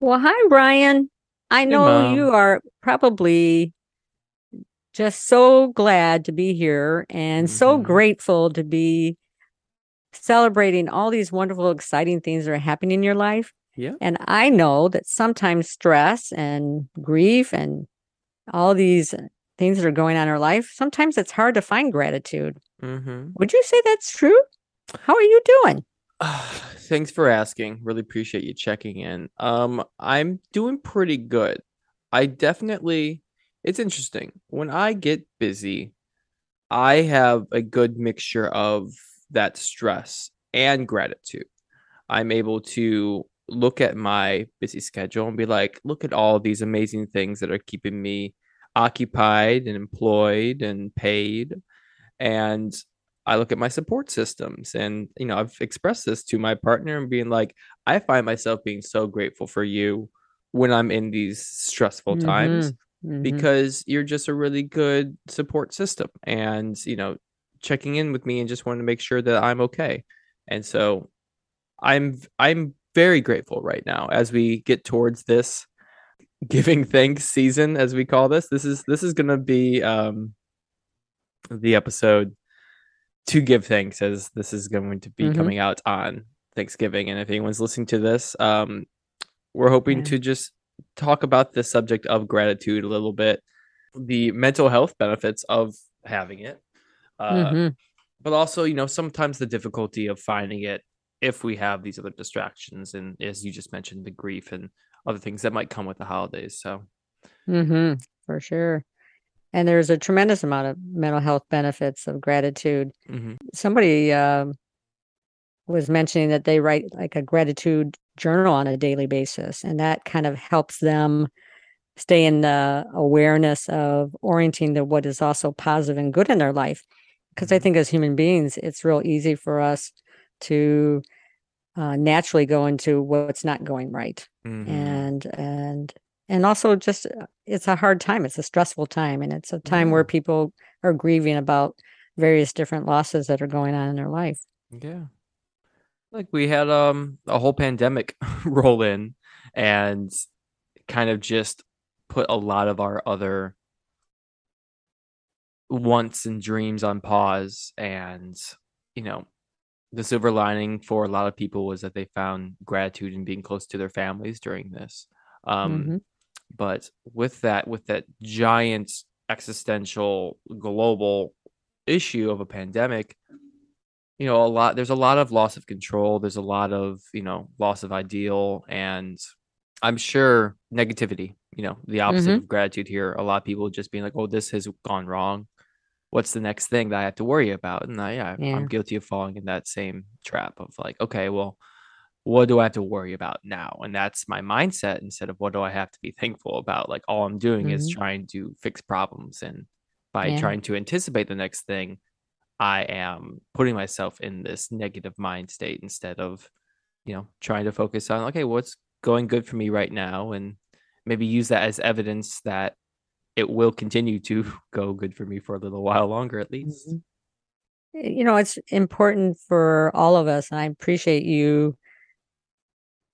Well, hi, Ryan. I know you are probably just so glad to be here and so hmm grateful to be celebrating all these wonderful, exciting things that are happening in your life. Yeah. And I know that sometimes stress and grief and all these things that are going on in our life, sometimes it's hard to find gratitude. hmm Would you say that's true? How are you doing? Thanks for asking. Really appreciate you checking in. Um, I'm doing pretty good. I definitely, it's interesting. When I get busy, I have a good mixture of that stress and gratitude. I'm able to look at my busy schedule and be like, look at all these amazing things that are keeping me occupied and employed and paid. And I look at my support systems and, you know, I've expressed this to my partner and being like, I find myself being so grateful for you when I'm in these stressful Mm-hmm. times Mm-hmm. because you're just a really good support system and, you know, checking in with me and just wanting to make sure that I'm okay. And so I'm I'm very grateful right now as we get towards this giving thanks season as we call this. This is this is going to be um the episode to give thanks as this is going to be Mm-hmm. coming out on Thanksgiving and if anyone's listening to this um we're hoping Yeah. to just talk about the subject of gratitude a little bit, the mental health benefits of having it. Uh Mm-hmm. but also, you know, sometimes the difficulty of finding it if we have these other distractions and as you just mentioned the grief and other things that might come with the holidays. So, Mm-hmm. For sure. And there's a tremendous amount of mental health benefits of gratitude. mhm. Somebody um was mentioning that they write like a gratitude journal on a daily basis, and that kind of helps them stay in the awareness of orienting to what is also positive and good in their life. Because I Mhm. think as human beings, it's real easy for us to uh, naturally go into what's not going right, Mhm. and and and also just uh, it's a hard time. It's a stressful time, and it's a time where people are grieving about various different losses that are going on in their life. Yeah. Like we had um a whole pandemic roll in and kind of just put a lot of our other wants and dreams on pause and you know the silver lining for a lot of people was that they found gratitude in being close to their families during this um hmm but with that with that giant existential global issue of a pandemic you know a lot there's a lot of loss of control there's a lot of you know loss of ideal and i'm sure negativity you know the opposite hmm of gratitude here. A lot of people just being like oh this has gone wrong. What's the next thing that i have to worry about? And I, yeah i'm guilty of falling in that same trap of like okay well what do i have to worry about now and that's my mindset instead of what do i have to be thankful about like all i'm doing is hmm trying to fix problems and by Yeah. trying to anticipate the next thing I am putting myself in this negative mind state instead of, you know, trying to focus on, okay, what's going good for me right now and maybe use that as evidence that it will continue to go good for me for a little while longer at least. Mhm. You know, it's important for all of us, and I appreciate you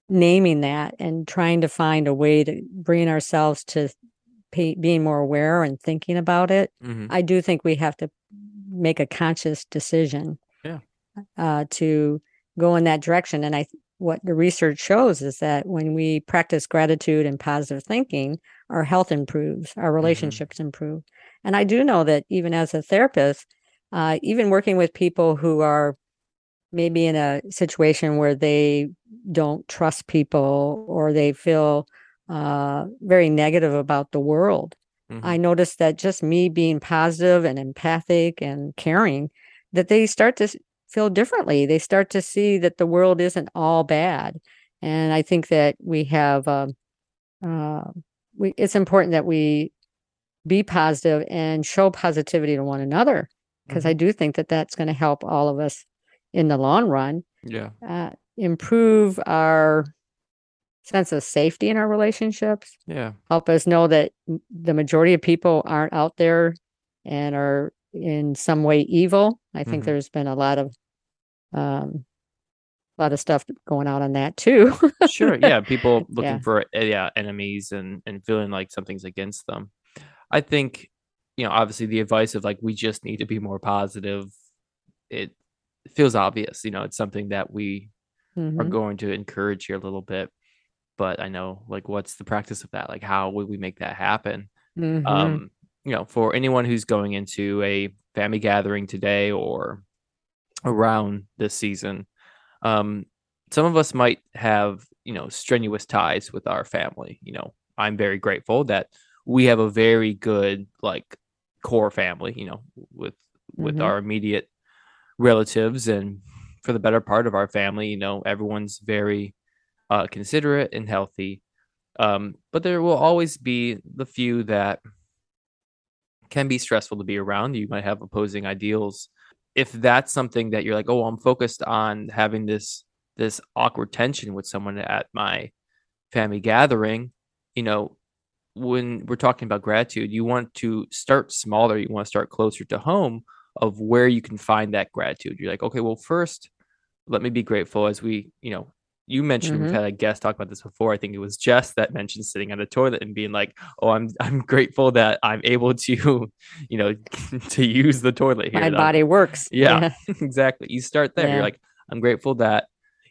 naming that and trying to find a way to bring ourselves to pay, being more aware and thinking about it. hmm I do think we have to make a conscious decision Yeah. uh, to go in that direction. And I, what the research shows is that when we practice gratitude and positive thinking, our health improves, our hmm relationships improve. And I do know that even as a therapist, uh, even working with people who are maybe in a situation where they don't trust people or they feel uh, very negative about the world. hmm I noticed that just me being positive and empathic and caring, that they start to feel differently. They start to see that the world isn't all bad. And I think that we have, um, uh, we, it's important that we be positive and show positivity to one another because I hmm do think that that's going to help all of us in the long run Yeah. uh, improve our sense of safety in our relationships, Yeah. help us know that the majority of people aren't out there and are in some way evil. I think hmm there's been a lot of um, a lot of stuff going out on that too. sure yeah people looking Yeah. for uh, yeah enemies and and feeling like something's against them i think you know obviously the advice of like we just need to be more positive it feels obvious you know it's something that we are Mhm, going to encourage here a little bit but i know like what's the practice of that? Like how would we make that happen? Mhm, um you know for anyone who's going into a family gathering today or around this season um some of us might have you know strenuous ties with our family. You know i'm very grateful that we have a very good like core family you know with with Mhm. our immediate relatives and for the better part of our family you know everyone's very uh considerate and healthy um but there will always be the few that can be stressful to be around. You might have opposing ideals. If that's something that you're like, oh, I'm focused on having this this awkward tension with someone at my family gathering, you know, when we're talking about gratitude, you want to start smaller. You want to start closer to home of where you can find that gratitude. You're like, okay, well, first, let me be grateful as we, you know, you mentioned we've Mhm. had a guest talk about this before. I think it was Jess that mentioned sitting on the toilet and being like, "Oh, I'm I'm grateful that I'm able to, you know, to use the toilet here." My I'm- body works. Yeah. exactly. You start there. Yeah. You're like, I'm grateful that,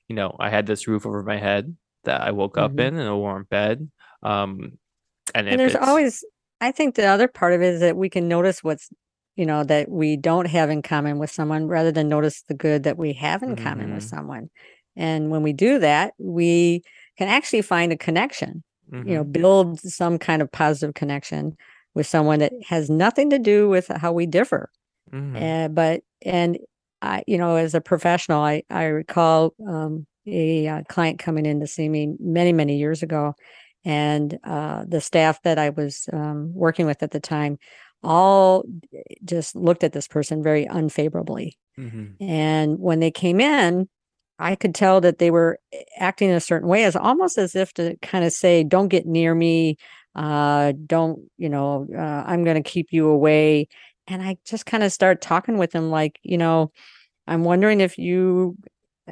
you know, I had this roof over my head that I woke up Mhm. in and a warm bed. Um, and, and there's always i think the other part of it is that we can notice what's you know that we don't have in common with someone rather than notice the good that we have in common with Mhm. someone and when we do that we can actually find a connection you know Mhm. build some kind of positive connection with someone that has nothing to do with how we differ Mhm. uh, but and I, you know, as a professional, I I recall um, a uh, client coming in to see me many many years ago, and uh, the staff that I was um, working with at the time all just looked at this person very unfavorably. Mhm. And when they came in, I could tell that they were acting in a certain way, as almost as if to kind of say, "Don't get near me. Uh, don't you know? Uh, I'm going to keep you away." And I just kind of start talking with them, like, you know, I'm wondering if you,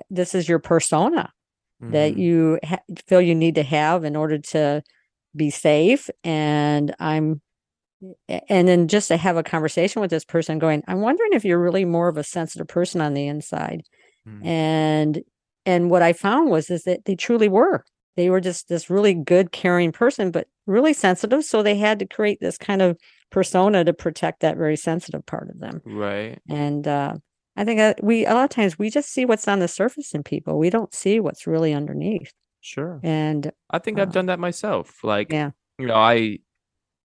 this is your persona that Mhm. you ha- feel you need to have in order to be safe. And I'm, and then just to have a conversation with this person, going, I'm wondering if you're really more of a sensitive person on the inside Mhm. and and what i found was is that they truly were they were just this really good caring person but really sensitive so they had to create this kind of persona to protect that very sensitive part of them Right. and uh i think that we a lot of times we just see what's on the surface in people we don't see what's really underneath Sure. and I think I've uh, done that myself. Like, yeah you know, I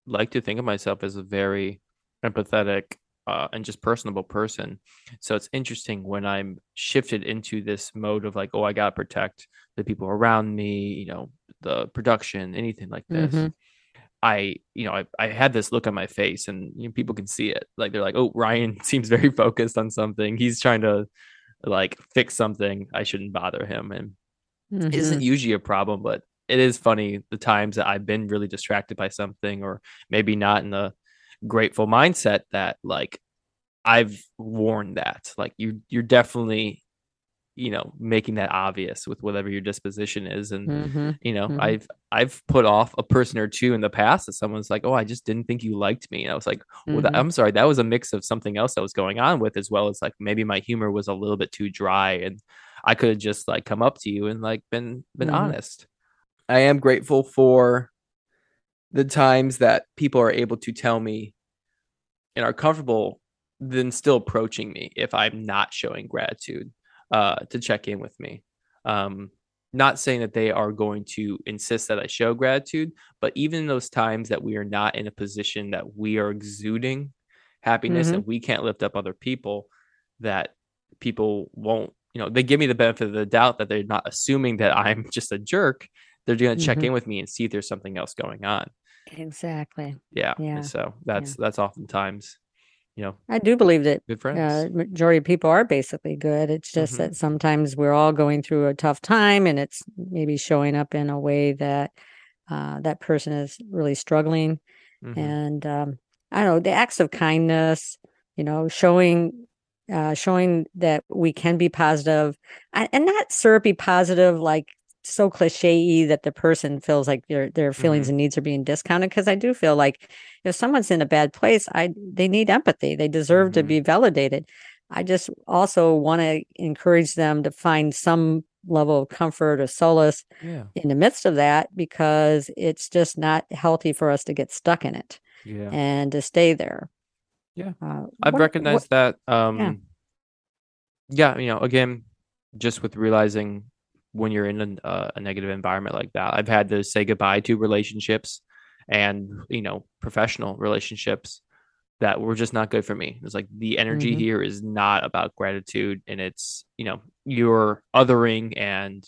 like to think of myself as a very empathetic uh, and just personable person. So it's interesting when I'm shifted into this mode of like, oh, I gotta protect the people around me, you know, the production, anything like this. Mhm. I, you know, I, I had this look on my face, and you know, people can see it. Like they're like, oh, Ryan seems very focused on something. He's trying to like fix something. I shouldn't bother him, and it isn't usually a problem, but it is funny the times that I've been really distracted by something or maybe not in the grateful mindset that like I've worn that. Like you you're definitely, you know, making that obvious with whatever your disposition is. And Mhm. you know, Mhm. I've I've put off a person or two in the past that someone's like, Oh, I just didn't think you liked me. And I was like, well, that, Mhm. I'm sorry, that was a mix of something else that was going on with as well as like maybe my humor was a little bit too dry and I could have just like come up to you and like been been Mhm. honest. I am grateful for the times that people are able to tell me and are comfortable then still approaching me if I'm not showing gratitude uh to check in with me. Um not saying that they are going to insist that I show gratitude, but even in those times that we are not in a position that we are exuding happiness Mhm. and we can't lift up other people, that people won't, you know, they give me the benefit of the doubt that they're not assuming that I'm just a jerk. They're going to check Mhm. in with me and see if there's something else going on. exactly Yeah. Yeah. And so that's that's oftentimes, you know, i do believe that good uh, majority of people are basically good. It's just Mhm. that sometimes we're all going through a tough time, and it's maybe showing up in a way that uh, that person is really struggling. Mhm. And um, I don't know the acts of kindness, you know, showing uh, showing that we can be positive and not syrupy positive like so cliche that the person feels like their their feelings Mhm. and needs are being discounted because I do feel like if someone's in a bad place, I they need empathy. They deserve to Mhm. be validated. I just also want to encourage them to find some level of comfort or solace Yeah. in the midst of that because it's just not healthy for us to get stuck in it Yeah. and to stay there. Yeah. Uh, I've what- recognized that. yeah. Um, yeah, you know, again, just with realizing when you're in an, uh, a negative environment like that, I've had to say goodbye to relationships and, you know, professional relationships that were just not good for me. It's like the energy Mhm. here is not about gratitude and it's, you know, you're othering and,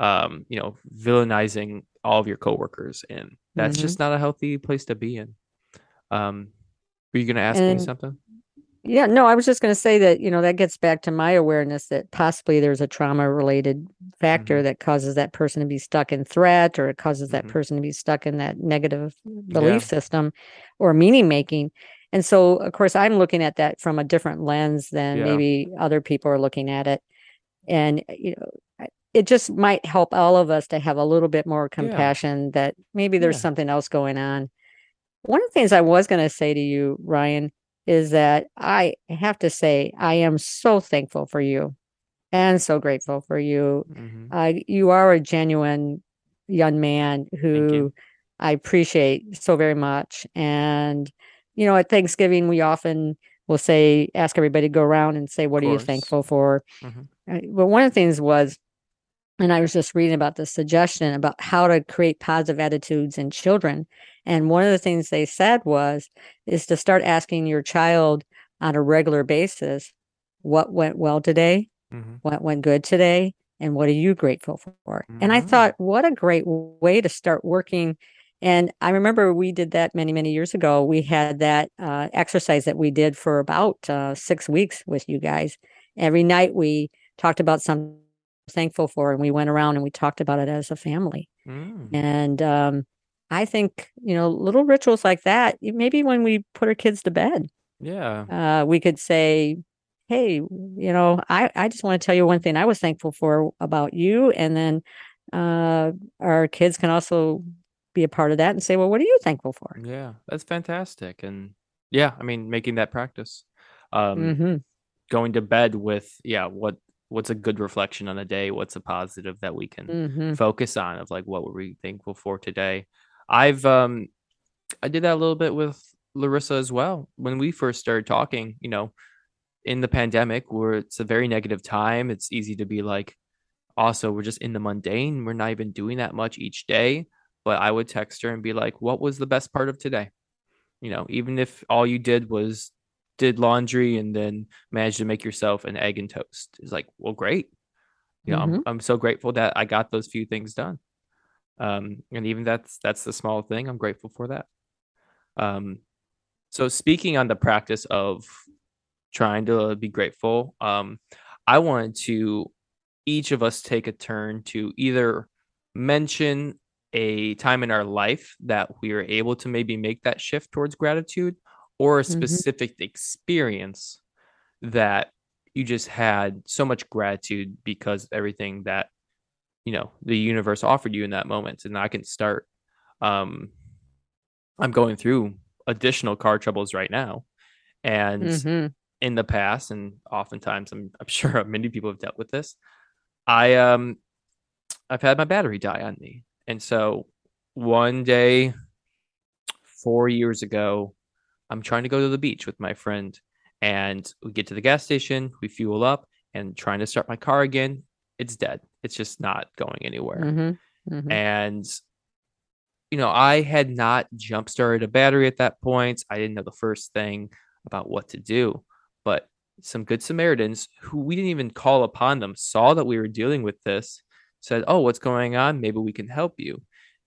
um, you know, villainizing all of your coworkers. And that's Mhm. just not a healthy place to be in. Um, were you going to ask me something? Yeah, no, I was just going to say that, you know, that gets back to my awareness that possibly there's a trauma related factor Mhm. that causes that person to be stuck in threat or it causes that Mhm. person to be stuck in that negative belief system or meaning making. And so, of course, I'm looking at that from a different lens than Yeah. maybe other people are looking at it. And, you know, it just might help all of us to have a little bit more compassion that maybe there's Yeah. something else going on. One of the things I was going to say to you, Ryan, is that I have to say I am so thankful for you and so grateful for you. Mhm. Uh, you are a genuine young man who I appreciate so very much. And, you know, at Thanksgiving, we often will say, ask everybody to go around and say, what are you thankful for? Mhm. Uh, But one of the things was, and I was just reading about the suggestion about how to create positive attitudes in children. And one of the things they said was, is to start asking your child on a regular basis, what went well today? Mhm. What went good today? And what are you grateful for? And I Mhm. thought, what a great way to start working. And I remember we did that many, many years ago. We had that uh, exercise that we did for about uh, six weeks with you guys. Every night we talked about something thankful for, and we went around and we talked about it as a family. Mm. And um, I think, you know, little rituals like that, maybe when we put our kids to bed, Yeah. uh, we could say, Hey, you know, I, I just want to tell you one thing I was thankful for about you. And then uh, our kids can also be a part of that and say, Well, what are you thankful for? Yeah. That's fantastic. And yeah, I mean, making that practice. Um, hmm going to bed with, yeah, what what's a good reflection on the day? What's a positive that we can hmm focus on of like what were we thankful for today? I've um I did that a little bit with Larissa as well. When we first started talking, you know, in the pandemic where it's a very negative time, it's easy to be like, also, we're just in the mundane. We're not even doing that much each day. But I would text her and be like, what was the best part of today? You know, even if all you did was did laundry and then managed to make yourself an egg and toast. It's like, well, great. You know, I'm, I'm so grateful that I got those few things done. Um, and even that's that's the small thing. I'm grateful for that. Um, so speaking on the practice of trying to be grateful, um, I wanted to each of us take a turn to either mention a time in our life that we were able to maybe make that shift towards gratitude or a Mhm. specific experience that you just had so much gratitude because of everything that you know the universe offered you in that moment and i can start um i'm going through additional car troubles right now and hmm in the past and oftentimes I'm, I'm sure many people have dealt with this i um i've had my battery die on me and so one day four years ago i'm trying to go to the beach with my friend and we get to the gas station we fuel up and trying to start my car again it's dead. It's just not going anywhere. Hmm hmm and you know i had not jump started a battery at that point. I didn't know the first thing about what to do. But some good samaritans who we didn't even call upon them saw that we were dealing with this said oh what's going on? Maybe we can help you.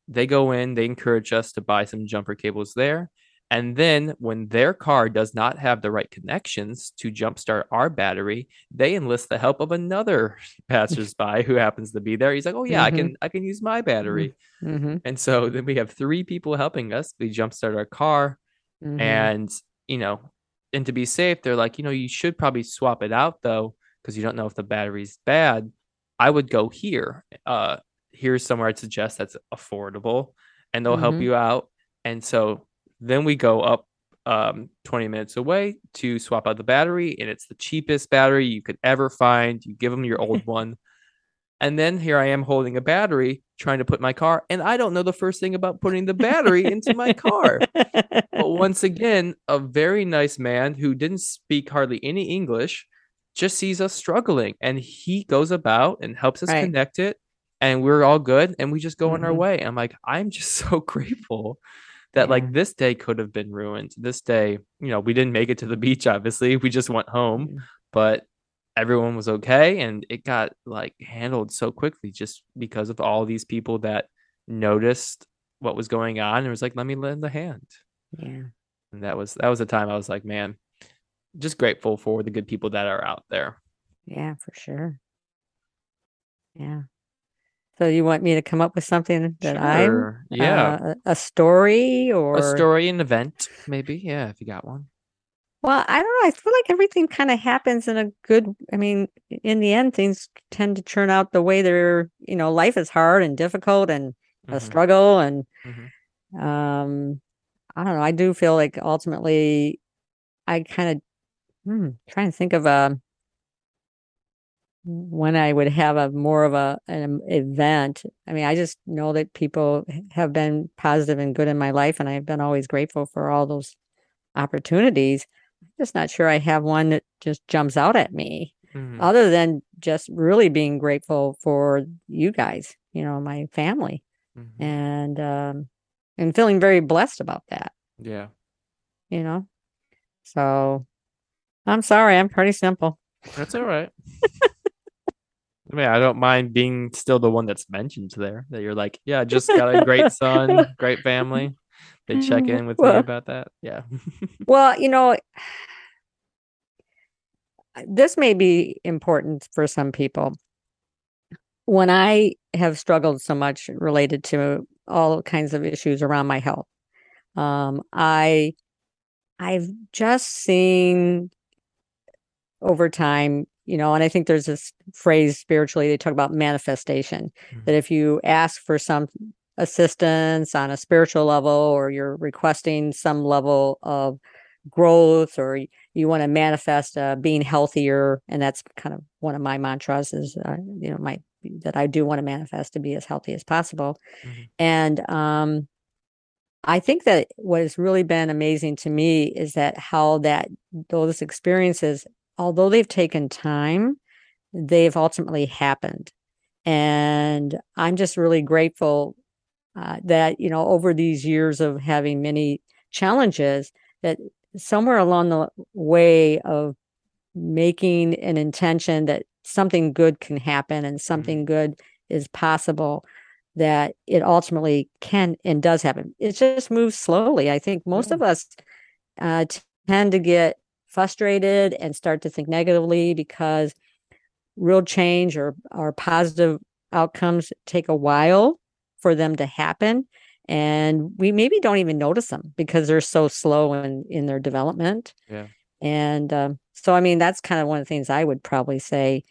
They go in they encourage us to buy some jumper cables there and then when their car does not have the right connections to jumpstart our battery they enlist the help of another passersby who happens to be there he's like oh yeah Mhm. i can i can use my battery hmm and so then we have three people helping us. We jumpstart our car, hmm and you know, and to be safe, they're like, you know, you should probably swap it out though, because you don't know if the battery's bad. I would go here. Uh, here's somewhere I'd suggest that's affordable, and they'll help Mhm. you out. And so then we go up um 20 minutes away to swap out the battery, and it's the cheapest battery you could ever find. You give them your old one. And then here I am holding a battery trying to put my car, and I don't know the first thing about putting the battery into my car. But once again, a very nice man who didn't speak hardly any English just sees us struggling and he goes about and helps us Right. connect it and we're all good and we just go on our Mhm. way. I'm like, I'm just so grateful that Yeah. like this day could have been ruined. This day, you know, we didn't make it to the beach, obviously. We just went home, but everyone was okay and it got like handled so quickly just because of all these people that noticed what was going on and was like, let me lend a hand. yeah. And that was that was a time I was like, man, just grateful for the good people that are out there. Yeah, for sure. Yeah. So you want me to come up with something that I'm yeah. uh, a a story or a story, an event, maybe. Yeah, if you got one. Well, I don't know. I feel like everything kind of happens in a good. I mean, in the end, things tend to turn out the way they're. You know, life is hard and difficult and a Mhm, struggle, and mhm. um, I don't know. I do feel like ultimately, I kind of hmm, trying to think of a when I would have a more of a an event. I mean, I just know that people have been positive and good in my life, and I've been always grateful for all those opportunities. I'm just not sure I have one that just jumps out at me, Mhm. other than just really being grateful for you guys, you know, my family, Mhm. and um, and feeling very blessed about that, Yeah. you know. So I'm sorry, I'm pretty simple. That's all right. I mean, I don't mind being still the one that's mentioned there. That you're like, yeah, just got a great son, great family. They check in with me about that. Yeah. Well, you know, this may be important for some people. When I have struggled so much related to all kinds of issues around my health, um, I I've just seen over time, you know, and I think there's this phrase spiritually they talk about manifestation Mhm. that if you ask for some assistance on a spiritual level or you're requesting some level of growth or you want to manifest uh, being healthier and that's kind of one of my mantras is uh, you know my that i do want to manifest to be as healthy as possible Mhm. and um i think that what has really been amazing to me is that how that those experiences although they've taken time they've ultimately happened. And i'm just really grateful uh, that you know over these years of having many challenges that somewhere along the way of making an intention that something good can happen and something good is possible that it ultimately can and does happen. It just moves slowly. I think most Yeah. of us uh, tend to get frustrated and start to think negatively because real change or or positive outcomes take a while for them to happen and we maybe don't even notice them because they're so slow in in their development Yeah. and um, so i mean that's kind of one of the things i would probably say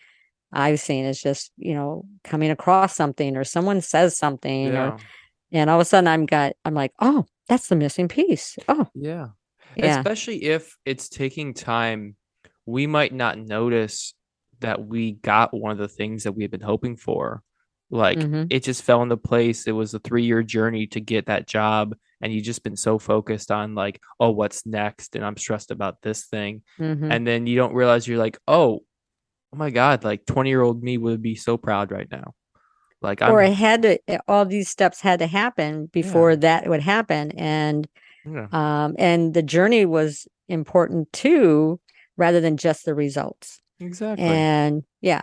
i've seen is just you know coming across something or someone says something or and all of a sudden i'm got i'm like oh that's the missing piece oh Yeah. Yeah Especially if it's taking time, we might not notice that we got one of the things that we've been hoping for. Like Mhm. it just fell into place. It was a three year journey to get that job. And you just been so focused on like, oh, what's next? And I'm stressed about this thing. Mhm. And then you don't realize you're like, oh, oh my God, like 20 year old me would be so proud right now. Like I'm or it had to all these steps had to happen before that would happen and yeah. um and the journey was important too rather than just the results Exactly. and yeah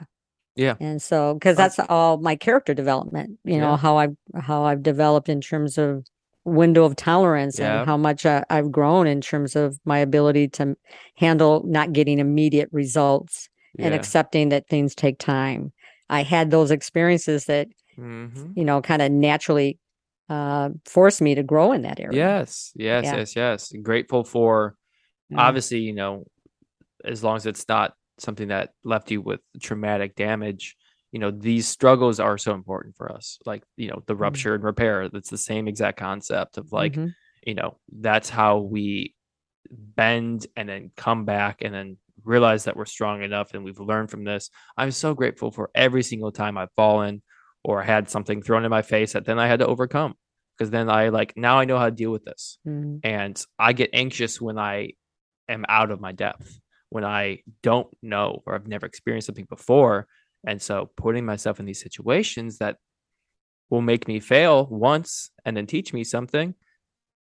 Yeah. and so because that's all my character development you know Yeah. how I've, how i've developed in terms of window of tolerance Yeah. and how much I, i've grown in terms of my ability to handle not getting immediate results and accepting that things take time i had those experiences that Mhm. you know kind of naturally uh forced me to grow in that area Yes, yes, Yeah. yes, yes. Grateful for Yeah. obviously, you know, as long as it's not something that left you with traumatic damage, you know, these struggles are so important for us. Like, you know, the Mhm. rupture and repair, that's the same exact concept of like, Mhm. you know, that's how we bend and then come back and then realize that we're strong enough and we've learned from this. I'm so grateful for every single time I've fallen or had something thrown in my face that then I had to overcome because then I like now I know how to deal with this. Mhm. And I get anxious when I am out of my depth, when I don't know or I've never experienced something before. And so putting myself in these situations that will make me fail once and then teach me something,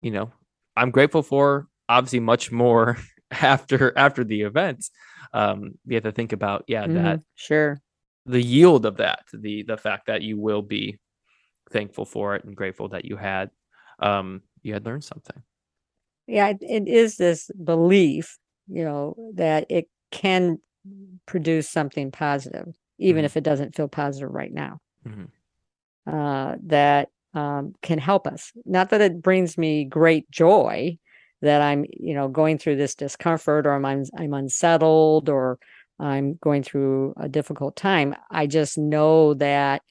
you know, I'm grateful for obviously much more after after the events. Um, you have to think about, yeah, that Mhm. Sure. The yield of that, the the fact that you will be thankful for it and grateful that you had um you had learned something. Yeah, it, is this belief, you know, that it can produce something positive, even Mhm. if it doesn't feel positive right now. Mhm. Uh, that um, can help us. Not that it brings me great joy that I'm, you know, going through this discomfort or I'm I'm unsettled or I'm going through a difficult time. I just know that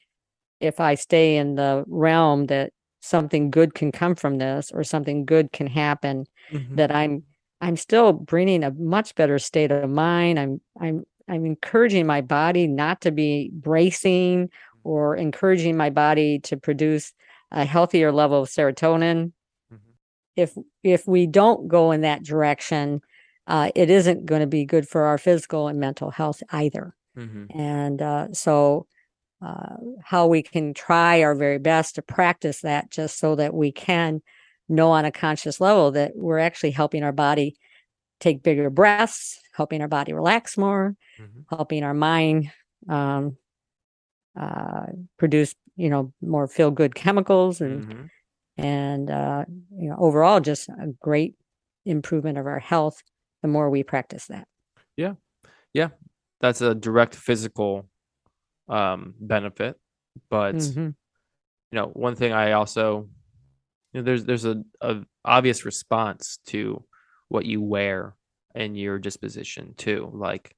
if I stay in the realm that something good can come from this or something good can happen, Mhm. that I'm I'm still bringing a much better state of mind. I'm I'm I'm encouraging my body not to be bracing or encouraging my body to produce a healthier level of serotonin. Mhm. If if we don't go in that direction, uh, it isn't going to be good for our physical and mental health either. Mhm. And uh, so, uh, how we can try our very best to practice that just so that we can know on a conscious level that we're actually helping our body take bigger breaths, helping our body relax more, Mhm. helping our mind um, uh, produce, you know, more feel good chemicals and Mhm. and uh, you know overall just a great improvement of our health the more we practice that. Yeah. Yeah. That's a direct physical um benefit. But Mhm. you know, one thing I also you know, there's there's a, a obvious response to what you wear and your disposition too. Like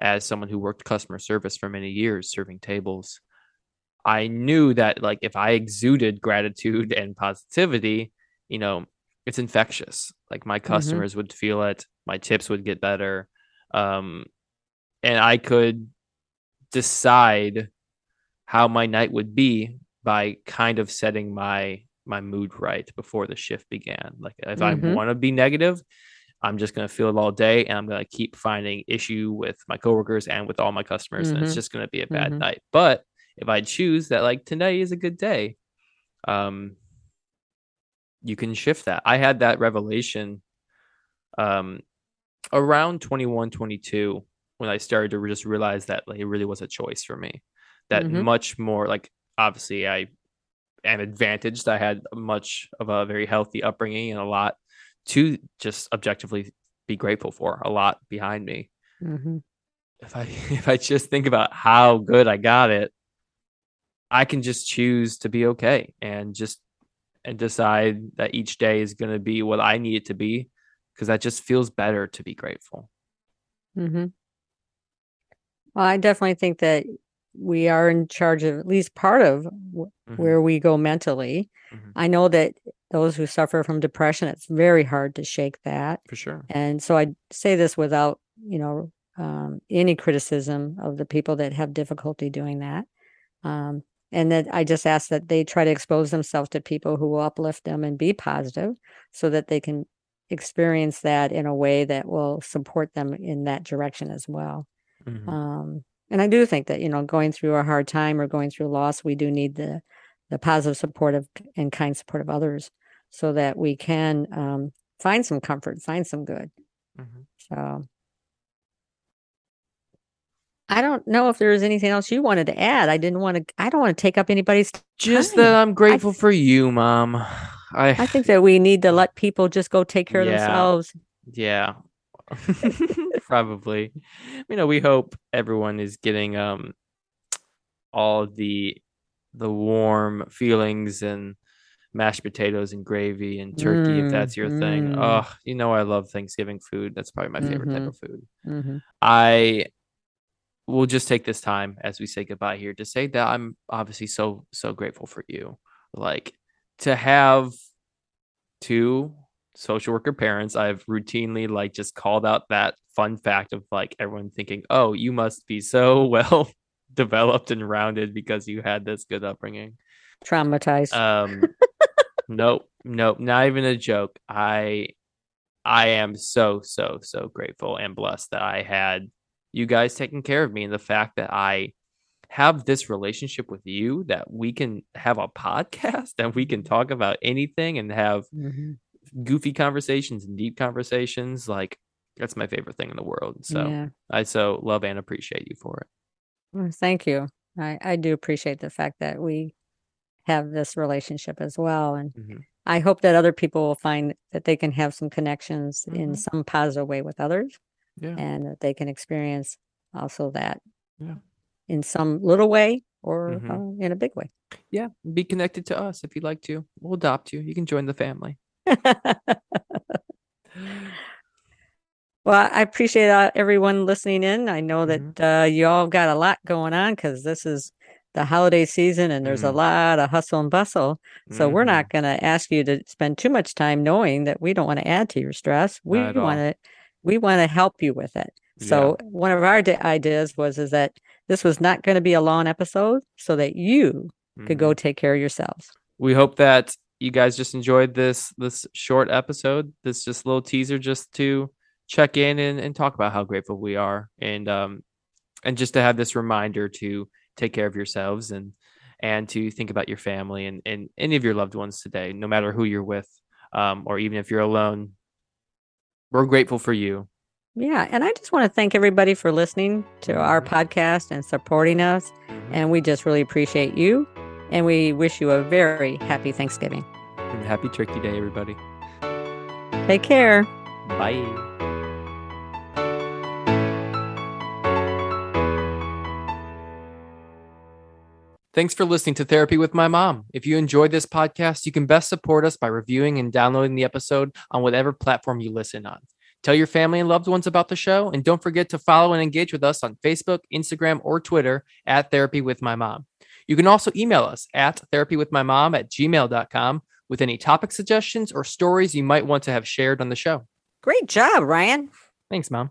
as someone who worked customer service for many years serving tables, I knew that like if I exuded gratitude and positivity, you know, it's infectious. Like my customers would feel it, my tips would get better. Um and I could decide how my night would be by kind of setting my my mood right before the shift began. Like if I Mhm. want to be negative, I'm just gonna feel it all day, and I'm gonna keep finding issue with my coworkers and with all my customers, and it's Mhm. just gonna be a bad Mhm. night. But if I choose that, like today is a good day, um, you can shift that. I had that revelation, um, around 21, 22 when I started to just realize that like it really was a choice for me. That Mhm. much more like obviously I am advantaged. I had much of a very healthy upbringing and a lot to just objectively be grateful for, a lot behind me. Mhm. If I if I just think about how good I got it, I can just choose to be okay and just and decide that each day is going to be what I need it to be because that just feels better to be grateful. Mhm. Well, I definitely think that we are in charge of at least part of Mhm. where we go mentally. Mhm. I know that those who suffer from depression, it's very hard to shake that. For sure. And so I say this without, you know, um, any criticism of the people that have difficulty doing that. Um, and that I just ask that they try to expose themselves to people who will uplift them and be positive so that they can experience that in a way that will support them in that direction as well. Mhm. Um, and I do think that, you know, going through a hard time or going through loss, we do need the the positive support of and kind support of others so that we can um, find some comfort, find some good. Mhm. So I don't know if there's anything else you wanted to add. I didn't want to I don't want to take up anybody's Just time. that I'm grateful for you, mom. I I think that we need to let people just go take care of themselves. Yeah. Probably. You know, we hope everyone is getting um all the the warm feelings and mashed potatoes and gravy and turkey if Mm, that's your thing. mm. Oh, you know I love Thanksgiving food. That's probably my favorite type Mhm. of food. hmm I will just take this time as we say goodbye here to say that I'm obviously so so grateful for you. Like to have two social worker parents, I've routinely like just called out that fun fact of like everyone thinking, "Oh, you must be so well developed and rounded because you had this good upbringing." Traumatized. Um nope, nope, not even a joke. I I am so so so grateful and blessed that I had you guys taking care of me and the fact that I have this relationship with you that we can have a podcast and we can talk about anything and have Mhm. goofy conversations and deep conversations like that's my favorite thing in the world. So yeah. I so love and appreciate you for it. Well, thank you. I, I do appreciate the fact that we have this relationship as well. And Mhm. I hope that other people will find that they can have some connections in Mhm. some positive way with others Yeah. and that they can experience also that Yeah. In some little way or Mhm. uh, in a big way. Yeah. Be connected to us if you'd like to. We'll adopt you. You can join the family. Well, I appreciate uh, everyone listening in. I know that uh, you all got a lot going on because this is the holiday season and there's a Mhm. lot of hustle and bustle. So we're Mhm. not going to ask you to spend too much time knowing that we don't want to add to your stress. We Not at all. want to we want to help you with it. So one of our ideas was is that this was not going to be a long episode so that you could Mhm. go take care of yourselves. we hope that you guys just enjoyed this this short episode this just little teaser just to check in and, and talk about how grateful we are and um and just to have this reminder to take care of yourselves and and to think about your family and, and any of your loved ones today no matter who you're with um or even if you're alone we're grateful for you Yeah, and I just want to thank everybody for listening to our Mhm. podcast and supporting us. And we just really appreciate you. And we wish you a very happy Thanksgiving. and happy turkey day everybody Take care. bye Thanks for listening to Therapy with My Mom. If you enjoyed this podcast, you can best support us by reviewing and downloading the episode on whatever platform you listen on. Tell your family and loved ones about the show, and don't forget to follow and engage with us on Facebook, Instagram, or Twitter at Therapy with My Mom. You can also email us at therapywithmymom at gmail.com with any topic suggestions or stories you might want to have shared on the show. Great job, Ryan. Thanks, Mom.